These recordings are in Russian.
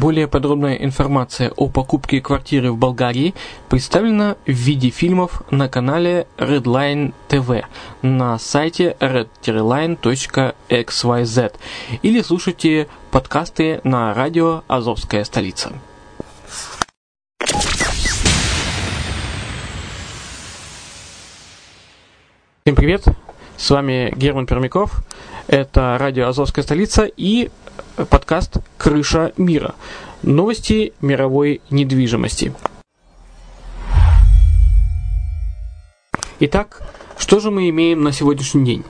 Более подробная информация о покупке квартиры в Болгарии представлена в виде фильмов на канале Redline TV на сайте red-line.xyz или слушайте подкасты на радио «Азовская столица». Всем привет! С вами Герман Пермяков. Это радио «Азовская столица» и подкаст «Крыша мира». Новости мировой недвижимости. Итак, что же мы имеем на сегодняшний день?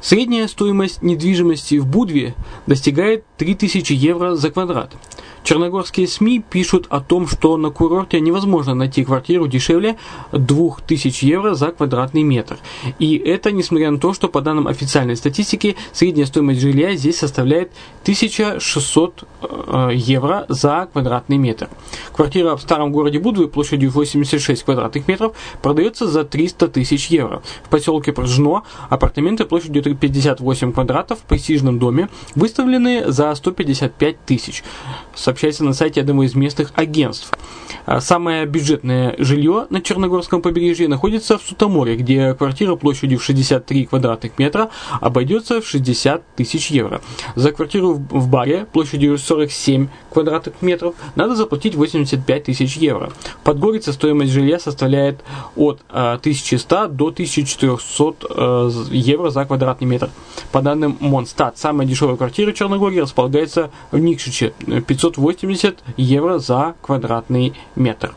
Средняя стоимость недвижимости в Будве достигает 3000 евро за квадрат – Черногорские СМИ пишут о том, что на курорте невозможно найти квартиру дешевле 2000 евро за квадратный метр. И это несмотря на то, что по данным официальной статистики средняя стоимость жилья здесь составляет 1600 э, евро за квадратный метр. Квартира в старом городе Будвы площадью 86 квадратных метров продается за 300 тысяч евро. В поселке Пржно апартаменты площадью 58 квадратов в престижном доме выставлены за 155 тысяч сообщается на сайте одного из местных агентств. А самое бюджетное жилье на Черногорском побережье находится в Сутоморе, где квартира площадью в 63 квадратных метра обойдется в 60 тысяч евро. За квартиру в баре площадью 47 квадратных метров надо заплатить 85 тысяч евро. В Подгорице стоимость жилья составляет от 1100 а, до 1400 э, евро за квадратный метр. По данным Монстат, самая дешевая квартира Черногории располагается в Никшиче 580 80 евро за квадратный метр.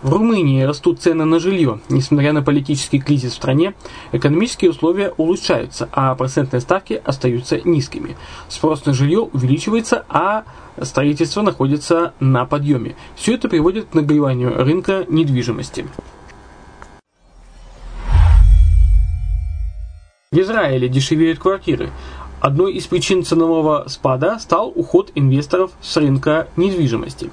В Румынии растут цены на жилье. Несмотря на политический кризис в стране, экономические условия улучшаются, а процентные ставки остаются низкими. Спрос на жилье увеличивается, а строительство находится на подъеме. Все это приводит к нагреванию рынка недвижимости. В Израиле дешевеют квартиры. Одной из причин ценового спада стал уход инвесторов с рынка недвижимости.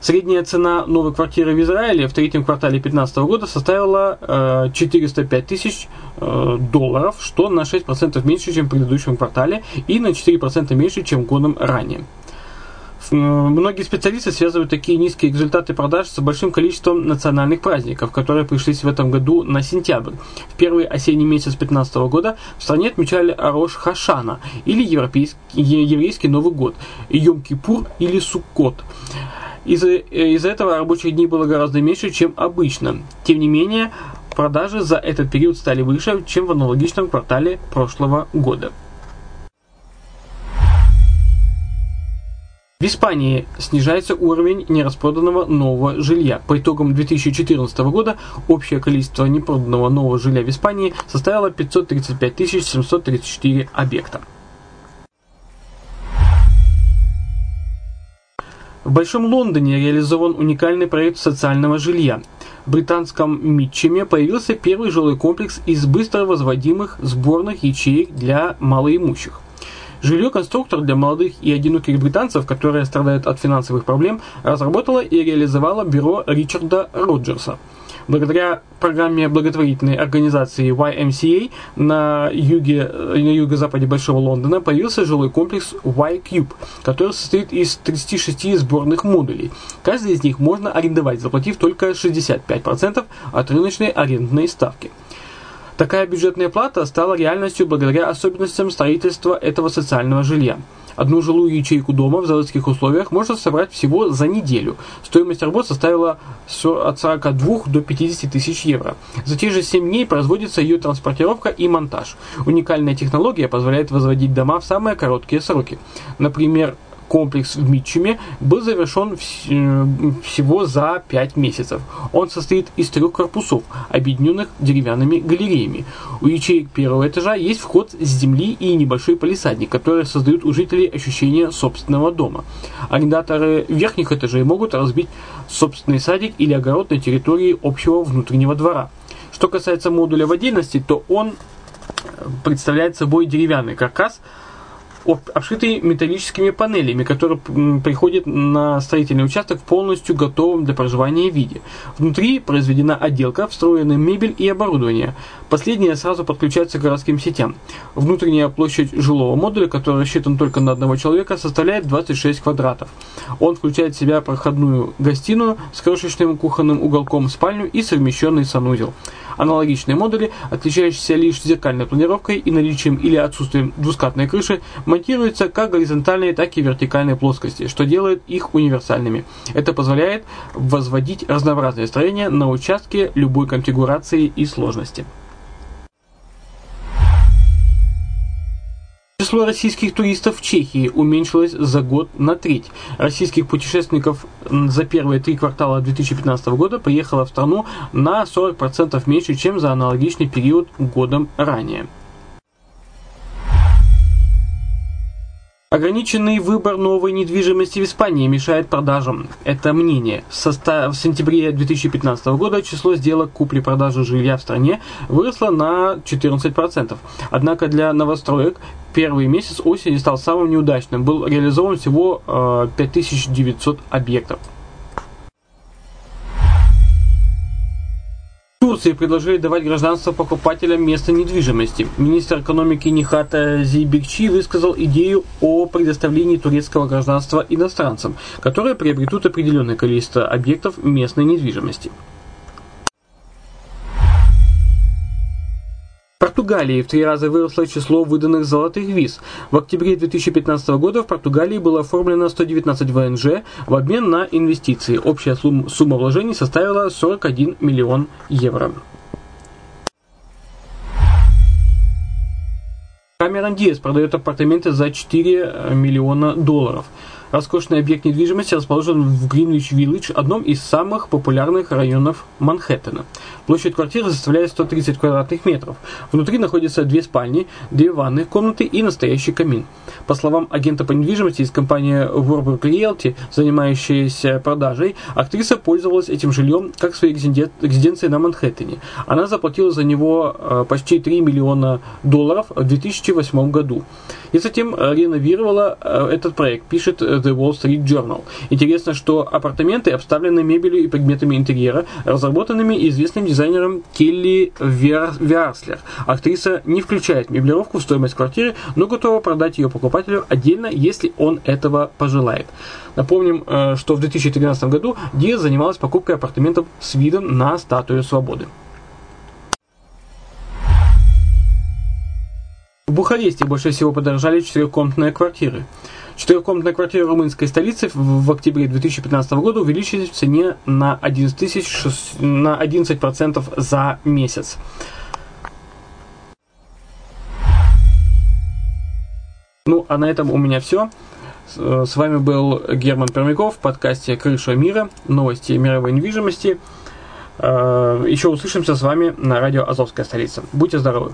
Средняя цена новой квартиры в Израиле в третьем квартале 2015 года составила э, 405 тысяч э, долларов, что на 6% меньше, чем в предыдущем квартале, и на 4% меньше, чем годом ранее. Многие специалисты связывают такие низкие результаты продаж с большим количеством национальных праздников, которые пришлись в этом году на сентябрь. В первый осенний месяц 2015 года в стране отмечали Рош Хашана или европейский, еврейский Новый год, Йом-Кипур или Суккот. Из-за из этого рабочих дней было гораздо меньше, чем обычно. Тем не менее, продажи за этот период стали выше, чем в аналогичном квартале прошлого года. В Испании снижается уровень нераспроданного нового жилья. По итогам 2014 года общее количество непроданного нового жилья в Испании составило 535 734 объекта. В Большом Лондоне реализован уникальный проект социального жилья. В британском Митчеме появился первый жилой комплекс из быстро возводимых сборных ячеек для малоимущих. Жилье конструктор для молодых и одиноких британцев, которые страдают от финансовых проблем, разработало и реализовало бюро Ричарда Роджерса. Благодаря программе благотворительной организации YMCA на, юге, на юго-западе Большого Лондона появился жилой комплекс Y-Cube, который состоит из 36 сборных модулей. Каждый из них можно арендовать, заплатив только 65% от рыночной арендной ставки. Такая бюджетная плата стала реальностью благодаря особенностям строительства этого социального жилья. Одну жилую ячейку дома в заводских условиях можно собрать всего за неделю. Стоимость работ составила от 42 до 50 тысяч евро. За те же 7 дней производится ее транспортировка и монтаж. Уникальная технология позволяет возводить дома в самые короткие сроки. Например, комплекс в Митчеме был завершен э, всего за 5 месяцев. Он состоит из трех корпусов, объединенных деревянными галереями. У ячеек первого этажа есть вход с земли и небольшой полисадник, которые создают у жителей ощущение собственного дома. Арендаторы верхних этажей могут разбить собственный садик или огород на территории общего внутреннего двора. Что касается модуля в отдельности, то он представляет собой деревянный каркас – обшитый металлическими панелями, которые приходят на строительный участок в полностью готовом для проживания виде. Внутри произведена отделка, встроены мебель и оборудование. Последнее сразу подключается к городским сетям. Внутренняя площадь жилого модуля, который рассчитан только на одного человека, составляет 26 квадратов. Он включает в себя проходную гостиную с крошечным кухонным уголком, спальню и совмещенный санузел. Аналогичные модули, отличающиеся лишь зеркальной планировкой и наличием или отсутствием двускатной крыши, монтируются как горизонтальные, так и вертикальные плоскости, что делает их универсальными. Это позволяет возводить разнообразные строения на участке любой конфигурации и сложности. Число российских туристов в Чехии уменьшилось за год на треть. Российских путешественников за первые три квартала 2015 года приехало в страну на 40% меньше, чем за аналогичный период годом ранее. Ограниченный выбор новой недвижимости в Испании мешает продажам. Это мнение. В, сентябре 2015 года число сделок купли-продажи жилья в стране выросло на 14%. Однако для новостроек первый месяц осени стал самым неудачным. Был реализован всего э, 5900 объектов. Турции предложили давать гражданство покупателям места недвижимости. Министр экономики Нихата Зейбекчи высказал идею о предоставлении турецкого гражданства иностранцам, которые приобретут определенное количество объектов местной недвижимости. Португалии в три раза выросло число выданных золотых виз. В октябре 2015 года в Португалии было оформлено 119 ВНЖ в обмен на инвестиции. Общая сумма вложений составила 41 миллион евро. Камерон Диас продает апартаменты за 4 миллиона долларов. Роскошный объект недвижимости расположен в Гринвич-Виллидж, одном из самых популярных районов Манхэттена. Площадь квартиры составляет 130 квадратных метров. Внутри находятся две спальни, две ванные комнаты и настоящий камин. По словам агента по недвижимости из компании Warburg Realty, занимающейся продажей, актриса пользовалась этим жильем как своей резиденцией на Манхэттене. Она заплатила за него э, почти 3 миллиона долларов в 2008 году. И затем реновировала э, этот проект, пишет The Wall Street Journal. Интересно, что апартаменты обставлены мебелью и предметами интерьера, разработанными известным дизайнером Келли Виарслер. Актриса не включает меблировку в стоимость квартиры, но готова продать ее покупателю отдельно, если он этого пожелает. Напомним, э, что в 2013 году Диас занималась покупкой апартаментов с видом на статую свободы. В Бухаресте больше всего подорожали четырехкомнатные квартиры. Четырехкомнатная квартира румынской столицы в октябре 2015 года увеличилась в цене на 11, 6, на 11% за месяц. Ну, а на этом у меня все. С вами был Герман Пермяков в подкасте «Крыша мира. Новости мировой недвижимости». Э, Еще услышимся с вами на радио «Азовская столица». Будьте здоровы!